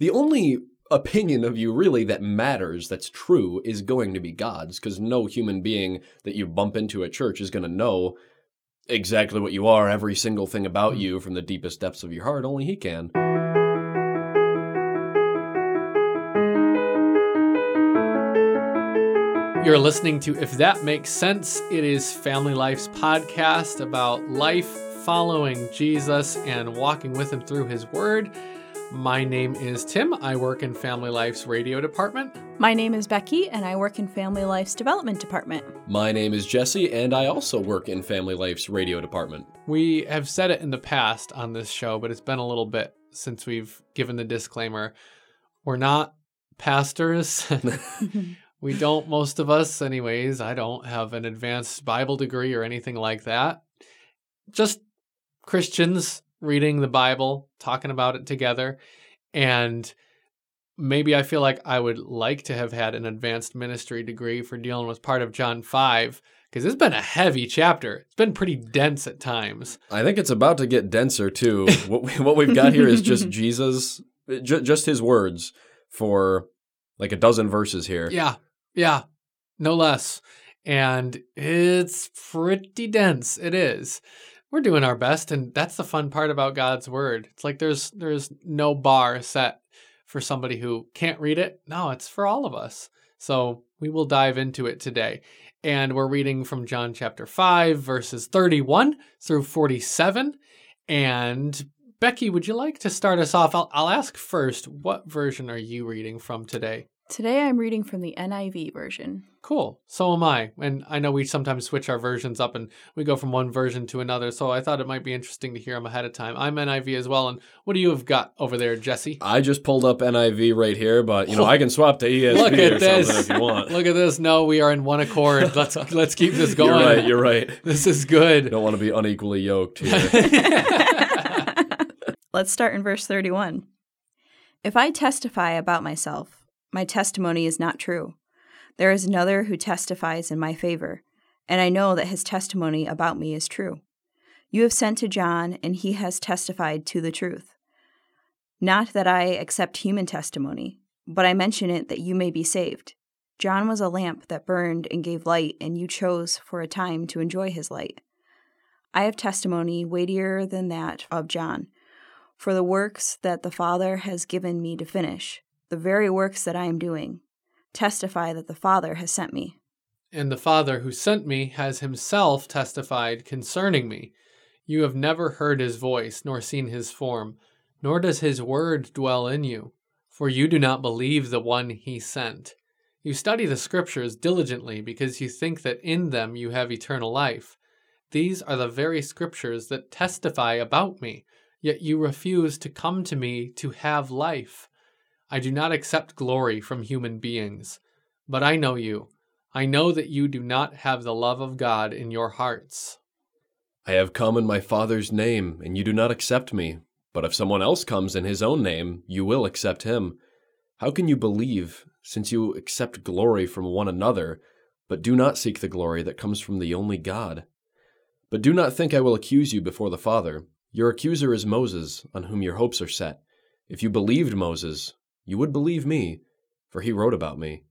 The only opinion of you really that matters, that's true, is going to be God's, because no human being that you bump into at church is going to know exactly what you are, every single thing about Hmm. you from the deepest depths of your heart. Only He can. You're listening to If That Makes Sense. It is Family Life's podcast about life following Jesus and walking with him through his word. My name is Tim. I work in Family Life's radio department. My name is Becki, and I work in Family Life's Development Department. My name is Jesse, and I also work in Family Life's radio department. We have said it in the past on this show, but it's been a little bit since we've given the disclaimer. We're not pastors. we don't, most of us, anyways. I don't have an advanced Bible degree or anything like that. Just Christians reading the Bible, talking about it together. And maybe I feel like I would like to have had an advanced ministry degree for dealing with part of John 5 because it's been a heavy chapter. It's been pretty dense at times. I think it's about to get denser too. what we, what we've got here is just Jesus, ju- just his words for like a dozen verses here. Yeah, yeah, no less. And it's pretty dense. It is. We're doing our best, and that's the fun part about God's word. It's like there's there's no bar set for somebody who can't read it. No, it's for all of us. So we will dive into it today. And we're reading from John chapter 5, verses 31 through 47. And Becki, would you like to start us off? I'll, I'll ask first, what version are you reading from today? Today I'm reading from the NIV version. Cool. So am I. And I know we sometimes switch our versions up and we go from one version to another. So I thought it might be interesting to hear them ahead of time. I'm NIV as well. And what do you have got over there, Jesse? I just pulled up NIV right here, but you know I can swap to ESV Look or at this. something if you want. Look at this. No, we are in one accord. Let's let's keep this going. You're going. right. You're right. This is good. Don't want to be unequally yoked here. Let's start in verse 31. If I testify about myself, my testimony is not true. There is another who testifies in my favor, and I know that his testimony about me is true. You have sent to John, and he has testified to the truth. Not that I accept human testimony, but I mention it that you may be saved. John was a lamp that burned and gave light, and you chose for a time to enjoy his light. I have testimony weightier than that of John for the works that the Father has given me to finish, the very works that I am doing, testify that the Father has sent me. And the Father who sent me has himself testified concerning me. You have never heard his voice, nor seen his form, nor does his word dwell in you, for you do not believe the one he sent. You study the Scriptures diligently because you think that in them you have eternal life. These are the very Scriptures that testify about me, yet you refuse to come to me to have life. I do not accept glory from human beings, but I know you. I know that you do not have the love of God in your hearts. I have come in my Father's name, and you do not accept me. But if someone else comes in his own name, you will accept him. How can you believe, since you accept glory from one another, but do not seek the glory that comes from the only God? But do not think I will accuse you before the Father. Your accuser is Moses, on whom your hopes are set. If you believed Moses, you would believe me, for he wrote about me.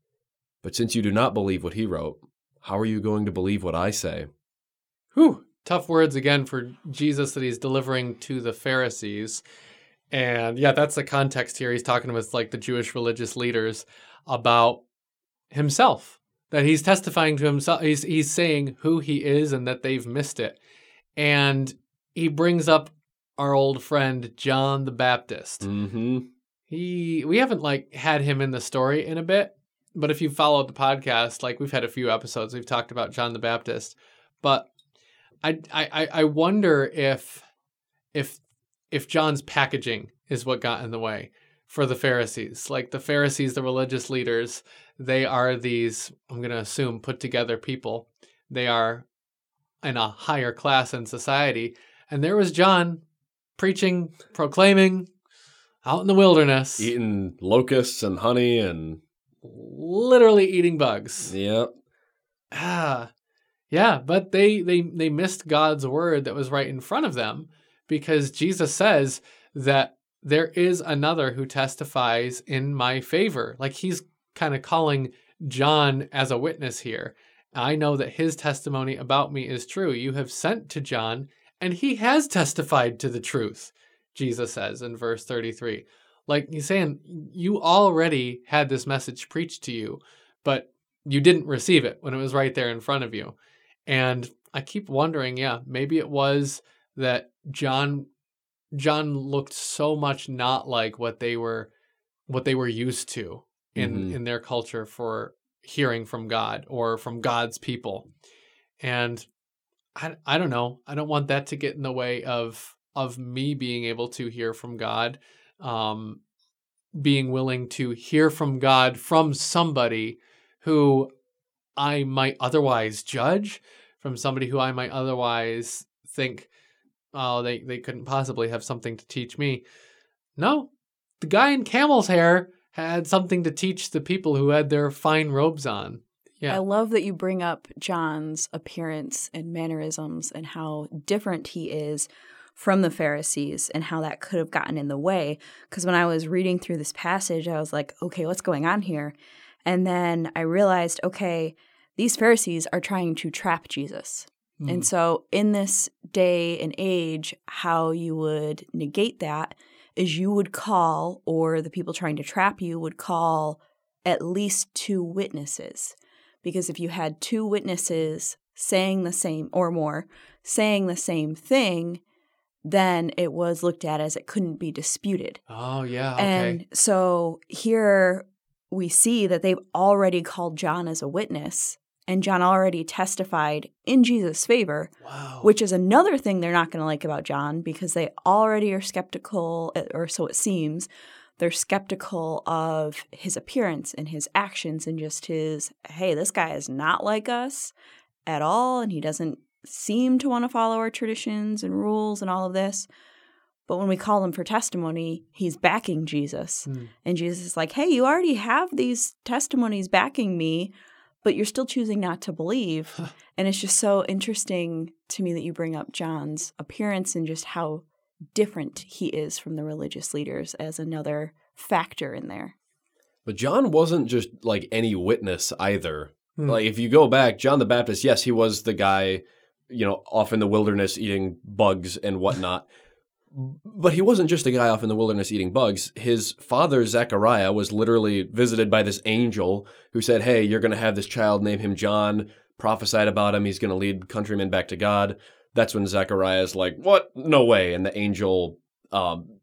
But since you do not believe what he wrote, how are you going to believe what I say? Whew, tough words again for Jesus that he's delivering to the Pharisees. And yeah, that's the context here. He's talking with like the Jewish religious leaders about himself. That he's testifying to himself. He's he's saying who he is and that they've missed it. And he brings up our old friend John the Baptist. Mm-hmm. He we haven't like had him in the story in a bit, but if you followed the podcast, like we've had a few episodes, we've talked about John the Baptist. But I I I wonder if if if John's packaging is what got in the way for the Pharisees. Like the Pharisees, the religious leaders, they are these, I'm going to assume, put together people. They are in a higher class in society. And there was John preaching, proclaiming out in the wilderness, Eating locusts and honey and literally eating bugs. yeah. Ah, yeah, but they they they missed God's word that was right in front of them because Jesus says that there is another who testifies in my favor. Like he's kind of calling John as a witness here. I know that his testimony about me is true. You have sent to John, and he has testified to the truth, Jesus says in verse 33. Like he's saying, you already had this message preached to you, but you didn't receive it when it was right there in front of you. And I keep wondering, yeah, maybe it was that John John looked so much not like what they were what they were used to in Mhm. in their culture for hearing from God or from God's people. And I I don't know. I don't want that to get in the way of of me being able to hear from God. Um being willing to hear from God from somebody who I might otherwise judge, from somebody who I might otherwise think, oh, they, they couldn't possibly have something to teach me. No, the guy in camel's hair had something to teach the people who had their fine robes on. Yeah. I love that you bring up John's appearance and mannerisms and how different he is from the Pharisees and how that could have gotten in the way. Because when I was reading through this passage, I was like, okay, what's going on here? And then I realized, okay, these Pharisees are trying to trap Jesus. Mm. And so, in this day and age, how you would negate that is you would call, or the people trying to trap you would call at least two witnesses. Because if you had two witnesses saying the same or more, saying the same thing, then it was looked at as it couldn't be disputed. oh, yeah. Okay. And so here we see that they've already called John as a witness, and John already testified in Jesus' favor, wow. which is another thing they're not going to like about John because they already are skeptical, eh, or so it seems. They're skeptical of his appearance and his actions and just his, hey, this guy is not like us at all, and he doesn't seem to want to follow our traditions and rules and all of this. But when we call him for testimony, he's backing Jesus. Mm. And Jesus is like, hey, you already have these testimonies backing me, but you're still choosing not to believe. and it's just so interesting to me that you bring up John's appearance and just how different he is from the religious leaders as another factor in there. But John wasn't just like any witness either. Hmm. Like if you go back, John the Baptist, yes, he was the guy, you know, off in the wilderness eating bugs and whatnot. but he wasn't just a guy off in the wilderness eating bugs. His father, Zechariah, was literally visited by this angel who said, Hey, you're going to have this child, name him John, prophesied about him. He's going to lead countrymen back to God. That's when Zechariah is like, What? No way. And the angel um,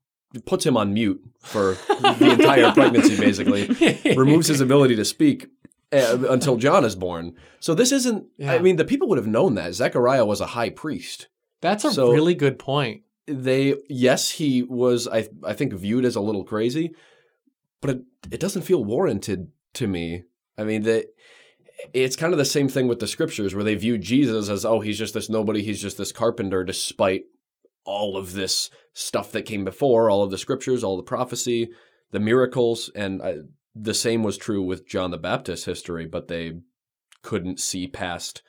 puts him on mute for the entire pregnancy, basically removes his ability to speak Eh, until John is born. So this isn't. I mean, the people would have known that Zechariah was a high priest. That's a So- really good point. They yes, he was. I I think viewed as a little crazy, but it it doesn't feel warranted to me. I mean that. It's kind of the same thing with the scriptures where they view Jesus as, oh, he's just this nobody, he's just this carpenter, despite all of this stuff that came before, all of the scriptures, all the prophecy, the miracles, and I, the same was true with John the Baptist history, but they couldn't see past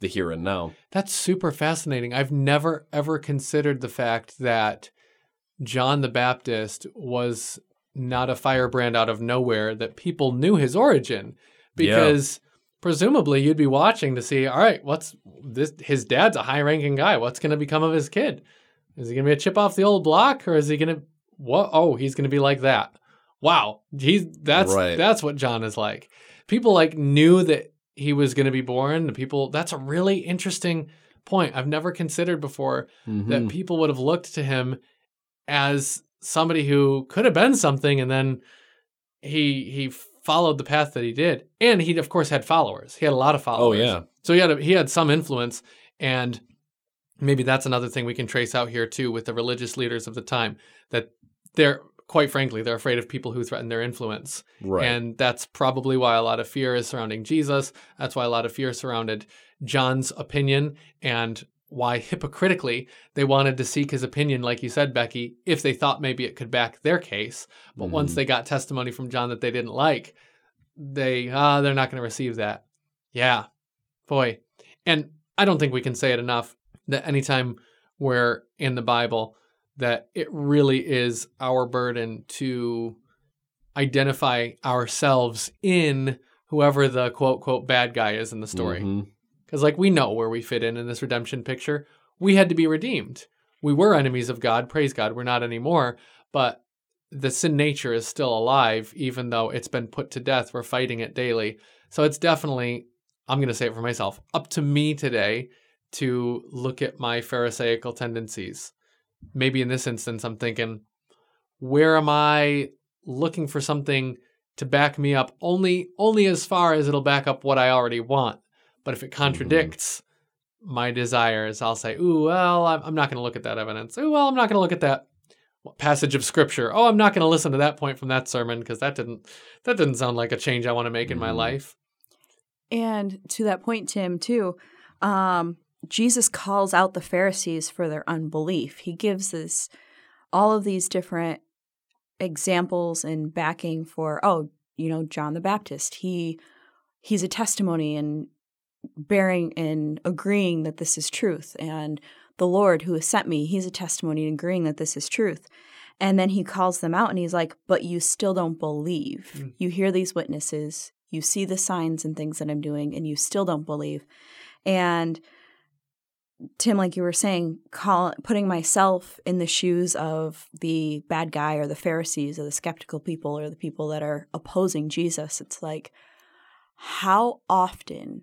the here and now. That's super fascinating. I've never ever considered the fact that John the Baptist was not a firebrand out of nowhere, that people knew his origin because presumably you'd be watching to see, all right, what's this? His dad's a high ranking guy. What's going to become of his kid? Is he going to be a chip off the old block or is he going to, what? Oh, he's going to be like that. Wow. He's, that's, Right. that's what John is like. People like knew that he was going to be born. The people, that's a really interesting point. I've never considered before Mhm. that people would have looked to him as somebody who could have been something and then he he followed the path that he did and he of course had followers he had a lot of followers. oh yeah, so he had a, he had some influence and maybe that's another thing we can trace out here too with the religious leaders of the time that they're quite frankly they're afraid of people who threaten their influence right. and that's probably why a lot of fear is surrounding Jesus. That's why a lot of fear surrounded John's opinion and why hypocritically they wanted to seek his opinion, like you said, Becki, if they thought maybe it could back their case. But once Mhm. they got testimony from John that they didn't like, they ah, they're not going to receive that. Yeah. Boy. And I don't think we can say it enough that anytime we're in the Bible, that it really is our burden to identify ourselves in whoever the quote quote bad guy is in the story. Mhm. Because, like, we know where we fit in in this redemption picture. We had to be redeemed. We were enemies of God. Praise God. We're not anymore. But the sin nature is still alive, even though it's been put to death. We're fighting it daily. So it's definitely, I'm going to say it for myself, up to me today to look at my Pharisaical tendencies. Maybe in this instance, I'm thinking, where am I looking for something to back me up only only as far as it'll back up what I already want. But if it contradicts my desires, I'll say, "Ooh, well, I'm I'm not going to look at that evidence. Ooh, well, I'm not going to look at that passage of scripture. Oh, I'm not going to listen to that point from that sermon because that didn't that didn't sound like a change I want to make in my Mhm. life." And to that point, Tim, too, um, Jesus calls out the Pharisees for their unbelief. He gives this all of these different examples and backing for, oh, you know, John the Baptist. He he's a testimony and bearing and agreeing that this is truth. And the Lord who has sent me, he's a testimony and agreeing that this is truth. And then he calls them out and he's like, But you still don't believe. Mm. You hear these witnesses, you see the signs and things that I'm doing, and you still don't believe. And Tim, like you were saying, call, putting myself in the shoes of the bad guy or the Pharisees or the skeptical people or the people that are opposing Jesus, it's like, how often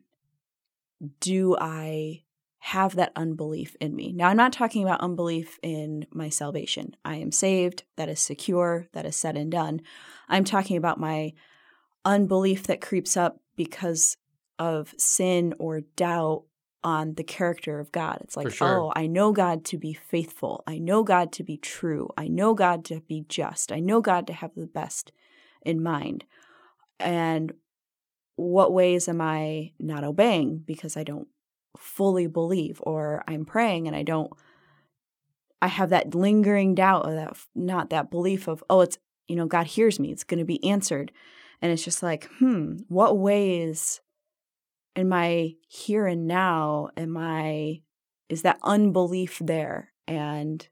do I have that unbelief in me? Now, I'm not talking about unbelief in my salvation. I am saved, that is secure, that is said and done. I'm talking about my unbelief that creeps up because of sin or doubt on the character of God. It's like, sure. oh, I know God to be faithful. I know God to be true. I know God to be just. I know God to have the best in mind. And what ways am I not obeying because I don't fully believe or I'm praying and I don't I have that lingering doubt or that not that belief of oh it's you know God hears me it's going to be answered and it's just like hmm what ways in my here and now am I is that unbelief there and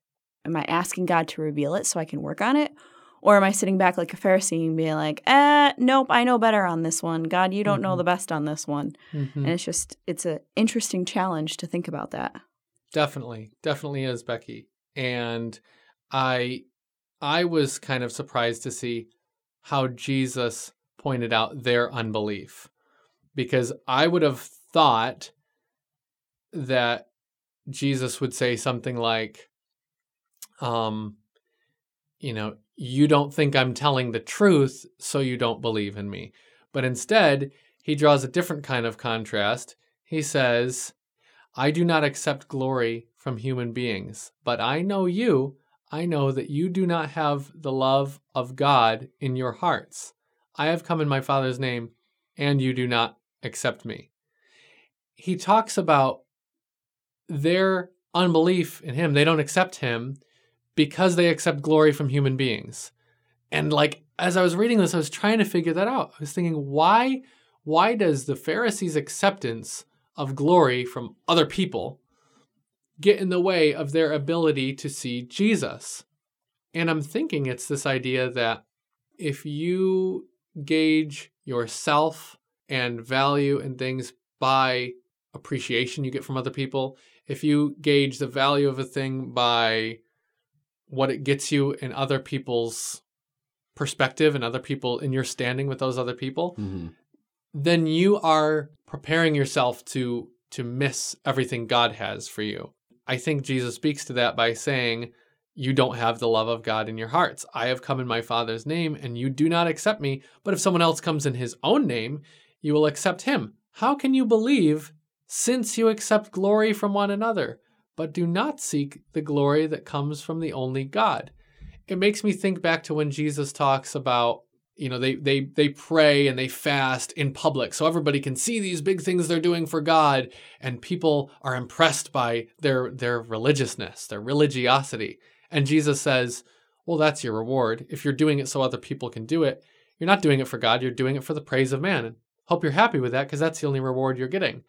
am I asking God to reveal it so I can work on it or am I sitting back like a Pharisee and being like, eh, nope, I know better on this one. God, you don't know Mhm. the best on this one. Mhm. And it's just, it's an interesting challenge to think about that. Definitely, definitely is Becki. And I I was kind of surprised to see how Jesus pointed out their unbelief. Because I would have thought that Jesus would say something like um you know, you don't think I'm telling the truth, so you don't believe in me. But instead, he draws a different kind of contrast. He says, I do not accept glory from human beings, but I know you. I know that you do not have the love of God in your hearts. I have come in my Father's name, and you do not accept me. He talks about their unbelief in him. They don't accept him because they accept glory from human beings. And like as I was reading this, I was trying to figure that out. I was thinking, why why does the Pharisees' acceptance of glory from other people get in the way of their ability to see Jesus? And I'm thinking it's this idea that if you gauge yourself and value and things by appreciation you get from other people, if you gauge the value of a thing by what it gets you in other people's perspective and other people in your standing with those other people, hmm then you are preparing yourself to to miss everything God has for you. I think Jesus speaks to that by saying, You don't have the love of God in your hearts. I have come in my Father's name, and you do not accept me. But if someone else comes in his own name, you will accept him. How can you believe since you accept glory from one another, but do not seek the glory that comes from the only God? It makes me think back to when Jesus talks about you know they they they pray and they fast in public so everybody can see these big things they're doing for God and people are impressed by their their religiousness their religiosity and Jesus says well that's your reward if you're doing it so other people can do it you're not doing it for God you're doing it for the praise of man hope you're happy with that because that's the only reward you're getting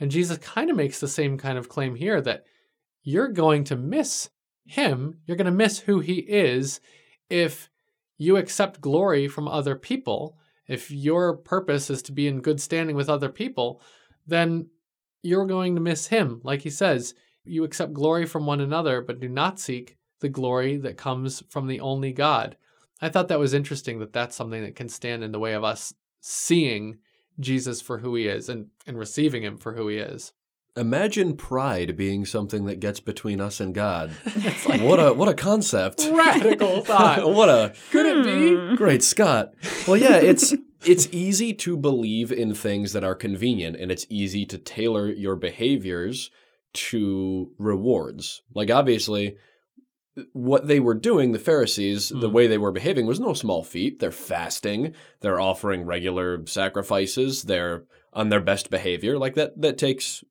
and Jesus kind of makes the same kind of claim here that you're going to miss him, you're going to miss who he is if you accept glory from other people. If your purpose is to be in good standing with other people, then you're going to miss him. Like he says, you accept glory from one another, but do not seek the glory that comes from the only God. I thought that was interesting that that's something that can stand in the way of us seeing Jesus for who he is and, and receiving him for who he is. Imagine pride being something that gets between us and God. like, what a what a concept. Radical thought. what a Could it be? Hmm. great Scott. Well, yeah, it's it's easy to believe in things that are convenient and it's easy to tailor your behaviors to rewards. Like obviously what they were doing, the Pharisees, the Mm. way they were behaving was no small feat. They're fasting, they're offering regular sacrifices, they're on their best behavior. Like that that takes,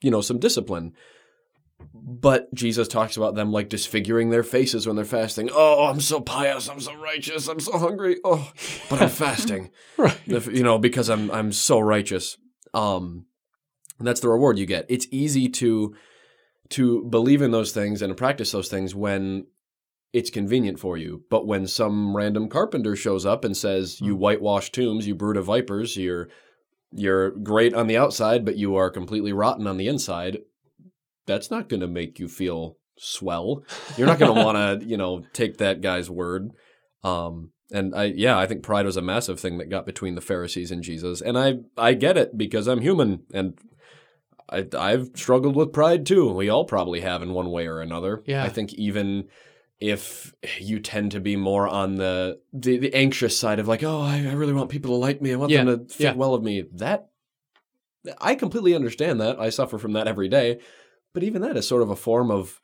you know, some discipline. But Jesus talks about them like disfiguring their faces when they're fasting. Oh, I'm so pious, I'm so righteous, I'm so hungry. Oh, but I'm fasting. Right. You know, because I'm I'm so righteous. Um that's the reward you get. It's easy to to believe in those things and to practice those things when it's convenient for you. But when some random carpenter shows up and says, "You Hmm. whitewash tombs, you brood of vipers, you're you're great on the outside, but you are completely rotten on the inside," that's not going to make you feel swell. You're not going to want to, you know, take that guy's word. Um, and I, yeah, I think pride was a massive thing that got between the Pharisees and Jesus, and I, I get it because I'm human, and I, I've struggled with pride too. We all probably have in one way or another. Yeah. I think even if you tend to be more on the the, the anxious side of like, oh, I, I really want people to like me, I want Yeah, them to think yeah. well of me. That I completely understand that. I suffer from that every day. But even that is sort of a form of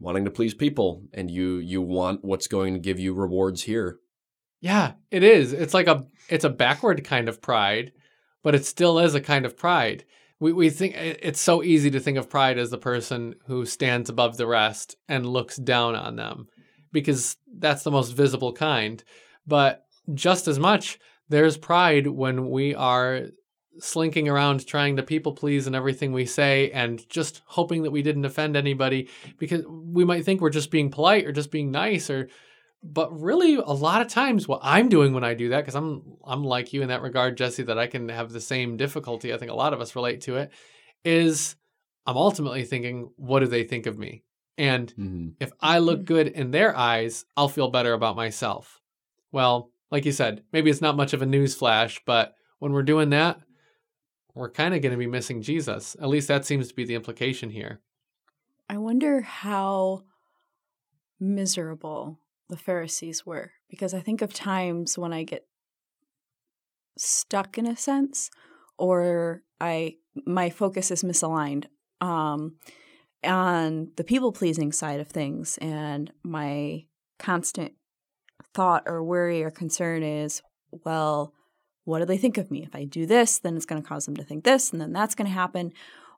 wanting to please people, and you you want what's going to give you rewards here. Yeah, it is. It's like a it's a backward kind of pride, but it still is a kind of pride. We we think it's so easy to think of pride as the person who stands above the rest and looks down on them because that's the most visible kind. But just as much there's pride when we are slinking around trying to people please in everything we say and just hoping that we didn't offend anybody because we might think we're just being polite or just being nice or but really a lot of times what i'm doing when i do that because i'm i'm like you in that regard jesse that i can have the same difficulty i think a lot of us relate to it is i'm ultimately thinking what do they think of me? And Mm-hmm. if i look good in their eyes i'll feel better about myself. Well like you said maybe it's not much of a news flash but when we're doing that we're kind of going to be missing jesus. At least that seems to be the implication here. I wonder how miserable the Pharisees were because I think of times when I get stuck in a sense or I my focus is misaligned um on the people pleasing side of things and my constant thought or worry or concern is well what do they think of me? If I do this then it's going to cause them to think this and then that's going to happen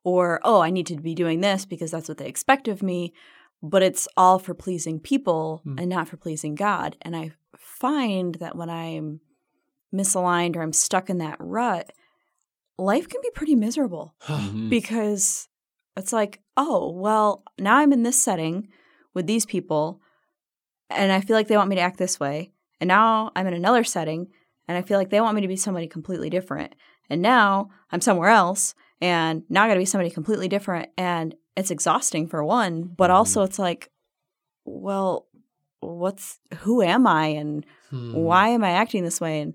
or oh i need to be doing this because that's what they expect of me but it's all for pleasing people Hmm. and not for pleasing god and i find that when i'm misaligned or i'm stuck in that rut life can be pretty miserable Mm-hmm. because it's like oh well now i'm in this setting with these people and i feel like they want me to act this way and now i'm in another setting and i feel like they want me to be somebody completely different and now i'm somewhere else and now i got to be somebody completely different and it's exhausting for one but Mhm. also it's like well what's who am i and Hmm. why am I acting this way? And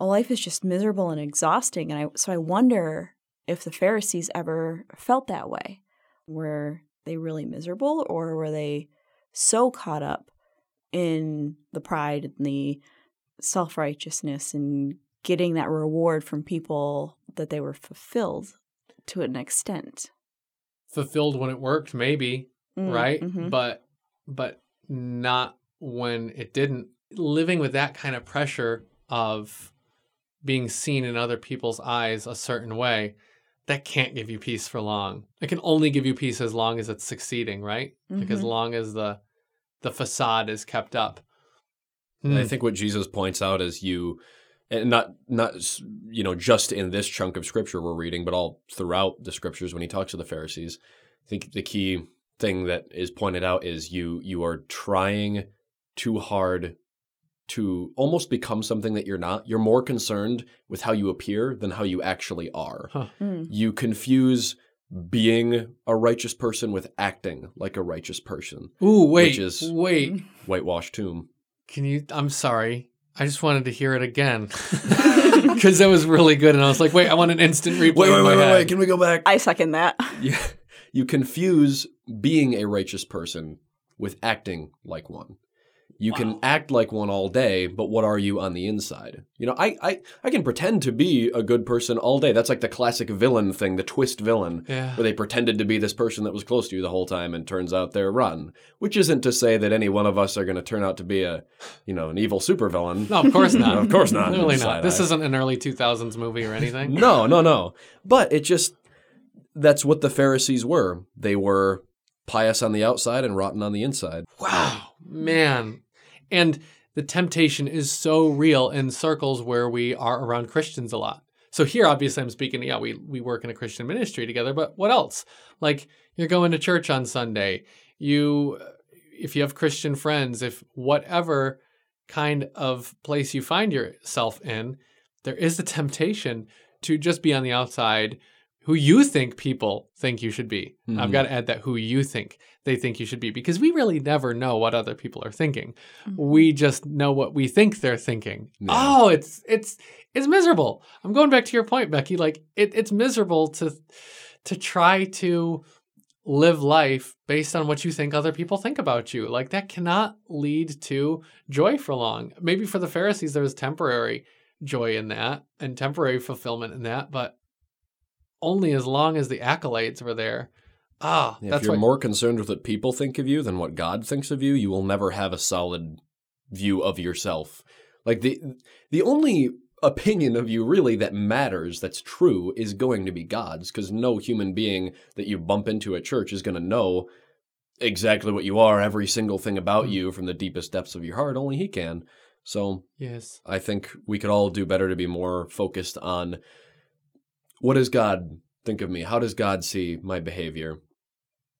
life is just miserable and exhausting. And I so I wonder if the Pharisees ever felt that way. Were they really miserable or were they so caught up in the pride and the self righteousness and getting that reward from people that they were fulfilled to an extent? Fulfilled when it worked maybe Mm, right mhm. but but not when it didn't living with that kind of pressure of being seen in other people's eyes a certain way that can't give you peace for long it can only give you peace as long as it's succeeding right like as Mhm. long as the the facade is kept up And I Hmm. think what Jesus points out is you, and not not you know just in this chunk of scripture we're reading, but all throughout the scriptures when he talks to the Pharisees. I think the key thing that is pointed out is you you are trying too hard to almost become something that you're not. You're more concerned with how you appear than how you actually are. Huh. Mm. You confuse being a righteous person with acting like a righteous person. Ooh, wait, Which is- wait. Whitewash tomb. Can you? I'm sorry. I just wanted to hear it again because that was really good, and I was like, wait, I want an instant replay. Wait, wait, wait, wait! Can we go back? I second that. you, you confuse being a righteous person with acting like one. You can act like one all day, but what are you on the inside? You know, I, I I can pretend to be a good person all day. That's like the classic villain thing, the twist villain, Yeah. where they pretended to be this person that was close to you the whole time and turns out they're run. Which isn't to say that any one of us are going to turn out to be a, you know, an evil supervillain. No, of course not. Of course not. Clearly not. This eye. isn't an early 2000s movie or anything. No, no, no. But it just that's what the Pharisees were. They were pious on the outside and rotten on the inside. Wow, man. And the temptation is so real in circles where we are around Christians a lot. So here, obviously, I'm speaking, yeah, we, we work in a Christian ministry together, but what else? Like, you're going to church on Sunday. You, if you have Christian friends, if whatever kind of place you find yourself in, there is the temptation to just be on the outside who you think people think you should be. I've Mhm. got to add that who you think they think you should be because we really never know what other people are thinking. We just know what we think they're thinking. Yeah. Oh, it's it's it's miserable. I'm going back to your point, Becki. Like it, it's miserable to to try to live life based on what you think other people think about you. Like that cannot lead to joy for long. Maybe for the Pharisees there was temporary joy in that and temporary fulfillment in that, but only as long as the accolades were there. Ah, if you're why more concerned with what people think of you than what God thinks of you, you will never have a solid view of yourself. Like the the only opinion of you really that matters that's true is going to be God's because no human being that you bump into at church is going to know exactly what you are, every single thing about Mm. you from the deepest depths of your heart. Only He can. So yes. I think we could all do better to be more focused on what does God think of me? How does God see my behavior?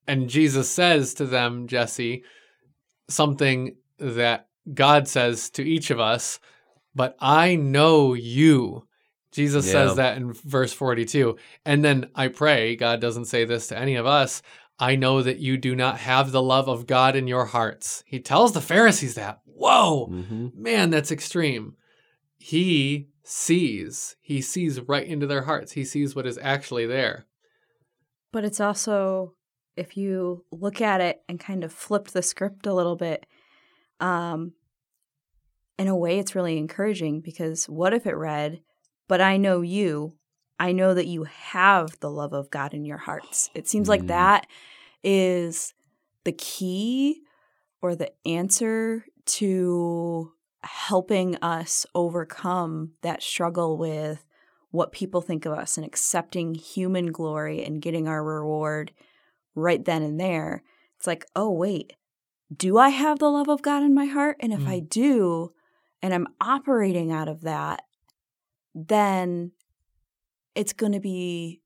And Jesus says to them, Jesse, something that God says to each of us, but I know you. Jesus Yeah. says that in verse 42. And then I pray, God doesn't say this to any of us, I know that you do not have the love of God in your hearts. He tells the Pharisees that. Whoa, Mm-hmm. man, that's extreme. He sees, he sees right into their hearts. He sees what is actually there. But it's also, if you look at it and kind of flip the script a little bit, um, in a way, it's really encouraging because what if it read, But I know you, I know that you have the love of God in your hearts. It seems like Mm. that is the key or the answer to helping us overcome that struggle with what people think of us and accepting human glory and getting our reward right then and there. It's like, oh, wait, do I have the love of God in my heart? And if Mm. I do, and I'm operating out of that, then it's going to be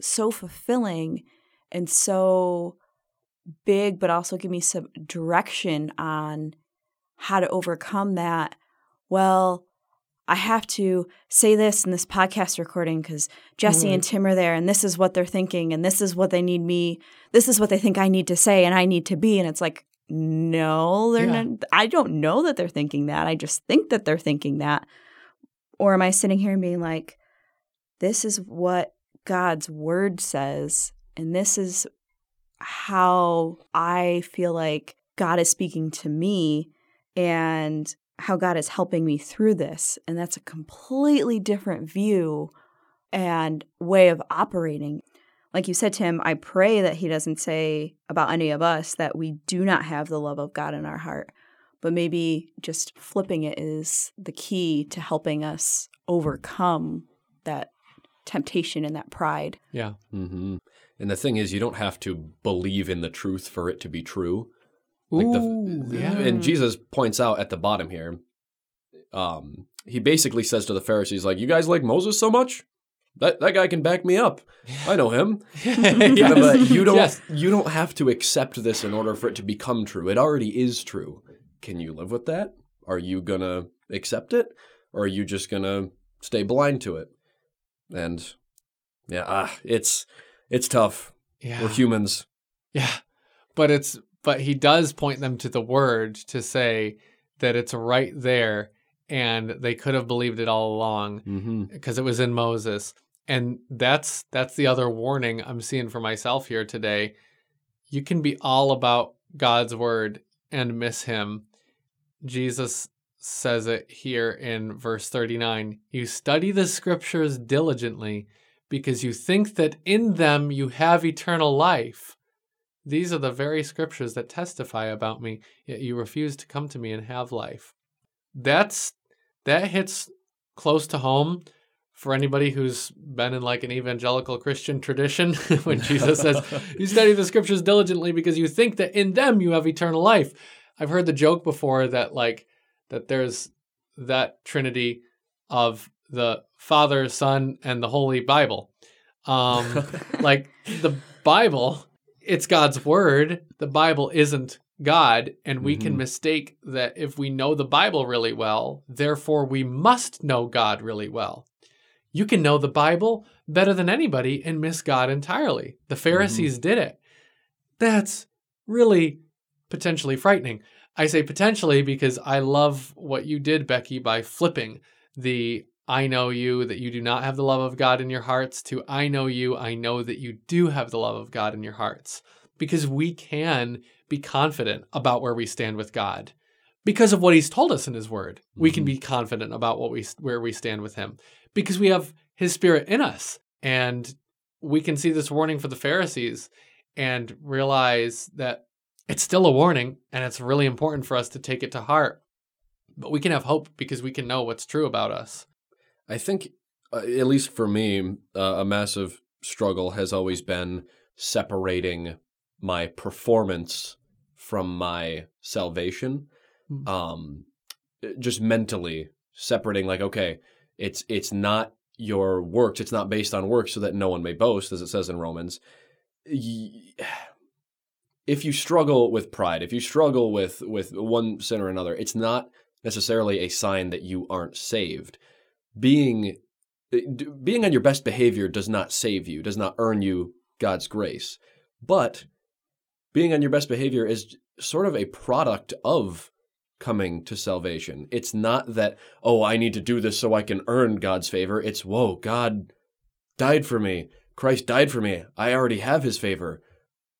so fulfilling and so big, but also give me some direction on how to overcome that. Well, I have to say this in this podcast recording because Jesse and mm-hmm. Tim are there, and this is what they're thinking, and this is what they need me. This is what they think I need to say, and I need to be. And it's like, no, they're Yeah. not. I don't know that they're thinking that. I just think that they're thinking that. Or am I sitting here and being like, this is what God's word says, and this is how I feel like God is speaking to me, and how God is helping me through this. And that's a completely different view and way of operating. Like you said, Tim, I pray that He doesn't say about any of us that we do not have the love of God in our heart. But maybe just flipping it is the key to helping us overcome that temptation and that pride. Yeah. Mm-hmm. And the thing is, you don't have to believe in the truth for it to be true. Like the- yeah. And Jesus points out at the bottom here, um, he basically says to the Pharisees, like, you guys like Moses so much? that that guy can back me up. I know him. Yes. But you don't Yes. you don't have to accept this in order for it to become true. It already is true. Can you live with that? Are you gonna accept it? Or are you just gonna stay blind to it? And yeah, ah, it's it's tough. Yeah. We're humans. Yeah. But it's but he does point them to the word to say that it's right there and they could have believed it all along Mm-hmm. because it was in Moses. And that's that's the other warning I'm seeing for myself here today. You can be all about God's word and miss him. Jesus says it here in verse 39. You study the scriptures diligently because you think that in them you have eternal life. These are the very scriptures that testify about me, yet you refuse to come to me and have life. That's that hits close to home for anybody who's been in like an evangelical Christian tradition when Jesus says, You study the scriptures diligently because you think that in them you have eternal life. I've heard the joke before that like that there's that trinity of the Father, Son, and the Holy Bible. Um, like the Bible, it's God's word. The Bible isn't God, and we can Mhm. mistake that if we know the Bible really well, therefore we must know God really well. You can know the Bible better than anybody and miss God entirely. The Pharisees did it. That's really potentially frightening. I say potentially because I love what you did, Becki, by flipping the I know you, that you do not have the love of God in your hearts, to I know you, I know that you do have the love of God in your hearts. Because we can be confident about where we stand with God. Because of what he's told us in his word, we can Mhm. be confident about what we where we stand with him. Because we have his spirit in us. And we can see this warning for the Pharisees and realize that it's still a warning and it's really important for us to take it to heart. But we can have hope because we can know what's true about us. I think, uh, at least for me, uh, a massive struggle has always been separating my performance from my salvation. Hmm. Um, just mentally separating, like, okay, it's it's not your works, it's not based on works, so that no one may boast, as it says in Romans. If you struggle with pride, if you struggle with with one sin or another, it's not necessarily a sign that you aren't saved being eh, being on your best behavior does not save you, does not earn you God's grace. But being on your best behavior is sort of a product of coming to salvation. It's not that, oh, I need to do this so I can earn God's favor. It's, whoa, God died for me. Christ died for me. I already have his favor.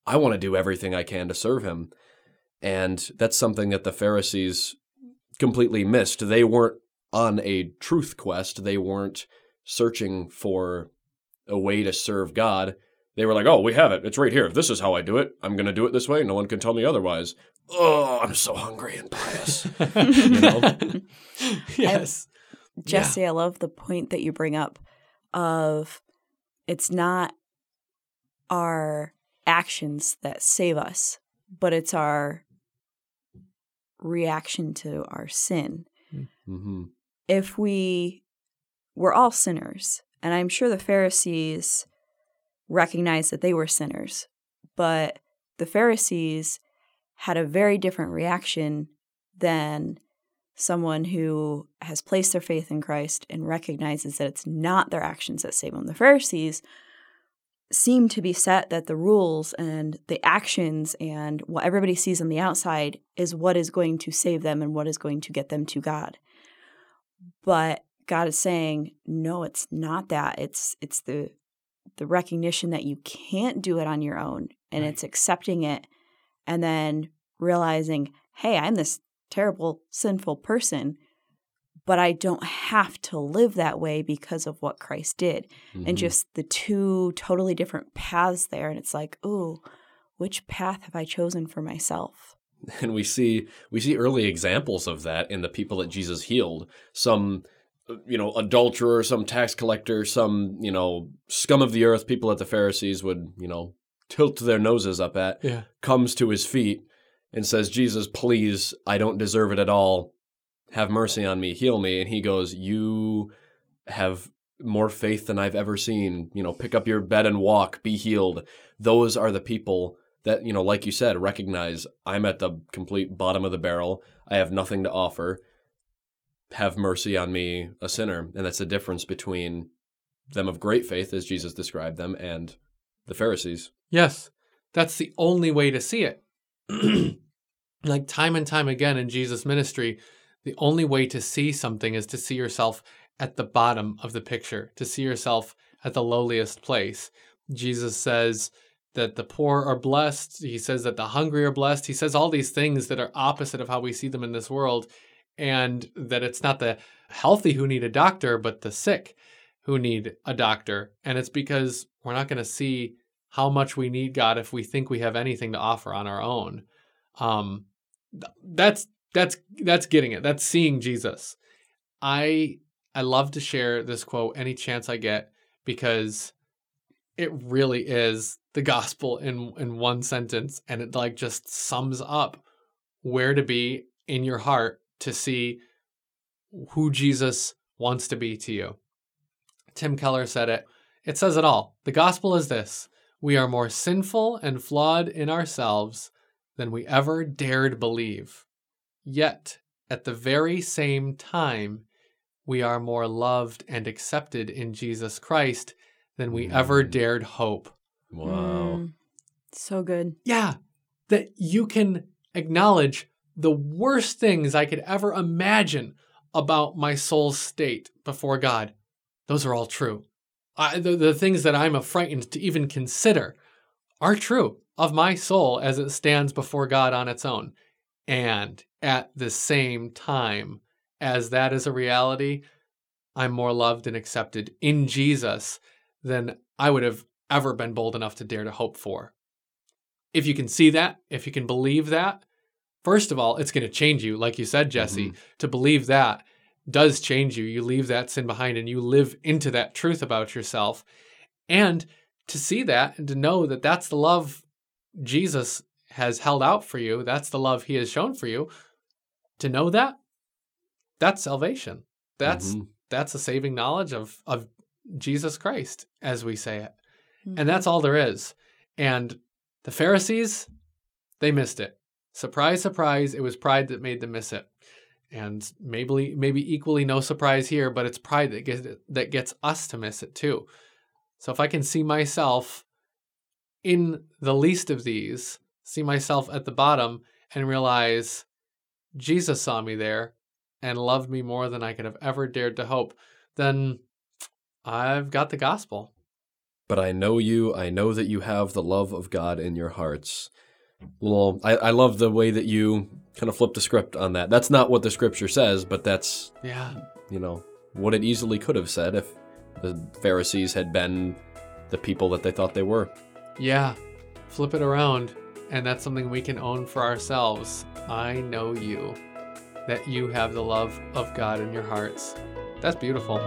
I want to do everything I can to serve him. And that's something that the Pharisees completely missed. They weren't on a truth quest. They weren't searching for a way to serve God. They were like, oh, we have it. It's right here. If this is how I do it. I'm going to do it this way. No one can tell me otherwise. Oh, I'm so hungry and pious. You know? yes. Jesse, I love the point that you bring up of it's not our actions that save us, but it's our reaction to our sin. hmm If we we're all sinners, and I'm sure the Pharisees recognized that they were sinners, but the Pharisees had a very different reaction than someone who has placed their faith in Christ and recognizes that it's not their actions that save them. The Pharisees seem to be set that the rules and the actions and what everybody sees on the outside is what is going to save them and what is going to get them to God. But God is saying, no, it's not that. It's it's the the recognition that you can't do it on your own and Right. it's accepting it and then realizing, hey, I'm this terrible, sinful person, but I don't have to live that way because of what Christ did. Mm-hmm. And just the two totally different paths there. And it's like, ooh, which path have I chosen for myself? and we see we see early examples of that in the people that Jesus healed. Some uh, you know, adulterer, some tax collector, some, you know, scum of the earth, people that the Pharisees would, you know, tilt their noses up at, Yeah. comes to his feet and says, Jesus, please, I don't deserve it at all. Have mercy on me, heal me. And he goes, You have more faith than I've ever seen. You know, pick up your bed and walk, be healed. Those are the people that, you know, like you said, recognize I'm at the complete bottom of the barrel. I have nothing to offer. Have mercy on me, a sinner. And that's the difference between them of great faith, as Jesus described them, and the Pharisees. Yes, that's the only way to see it. like time and time again in Jesus' ministry, the only way to see something is to see yourself at the bottom of the picture, to see yourself at the lowliest place. Jesus says that the poor are blessed. He says that the hungry are blessed. He says all these things that are opposite of how we see them in this world, and that it's not the healthy who need a doctor, but the sick who need a doctor. And it's because we're not going to see how much we need God if we think we have anything to offer on our own. Um, that's that's that's getting it. That's seeing Jesus. I I love to share this quote any chance I get because it really is the gospel in in one sentence and it like just sums up where to be in your heart to see who Jesus wants to be to you. Tim Keller said it. It says it all. The gospel is this we are more sinful and flawed in ourselves than we ever dared believe. Yet, at the very same time, we are more loved and accepted in Jesus Christ than we mm. ever dared hope. Wow. Mm, so good. Yeah. That you can acknowledge the worst things I could ever imagine about my soul's state before God. Those are all true. I, the, the things that I'm frightened to even consider are true of my soul as it stands before God on its own. And at the same time as that is a reality, I'm more loved and accepted in Jesus than I would have ever been bold enough to dare to hope for. If you can see that, if you can believe that, first of all, it's going to change you. Like you said, Jesse, mm-hmm. to believe that does change you. You leave that sin behind and you live into that truth about yourself. And to see that and to know that that's the love Jesus has held out for you, that's the love he has shown for you, to know that, that's salvation. That's mm-hmm. that's a saving knowledge of of Jesus Christ, as we say it. Mm-hmm. And that's all there is. And the Pharisees, they missed it. Surprise, surprise, it was pride that made them miss it and maybe maybe equally no surprise here, but it's pride that gets that gets us to miss it too. So if I can see myself in the least of these, see myself at the bottom and realize Jesus saw me there and loved me more than I could have ever dared to hope, then I've got the gospel. But I know you, I know that you have the love of God in your hearts. Well, I, I love the way that you kind of flip the script on that. That's not what the scripture says, but that's yeah, you know, what it easily could have said if the Pharisees had been the people that they thought they were. Yeah. Flip it around, and that's something we can own for ourselves. I know you. That you have the love of God in your hearts. That's beautiful.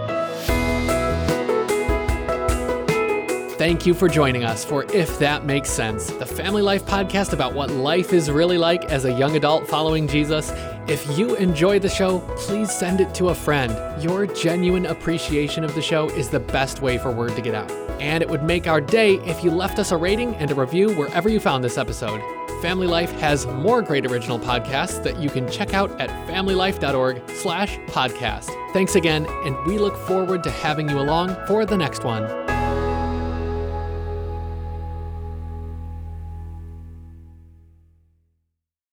Thank you for joining us for If That Makes Sense, the family life podcast about what life is really like as a young adult following Jesus. If you enjoy the show, please send it to a friend. Your genuine appreciation of the show is the best way for word to get out. And it would make our day if you left us a rating and a review wherever you found this episode. Family Life has more great original podcasts that you can check out at familylife.org slash podcast. Thanks again, and we look forward to having you along for the next one.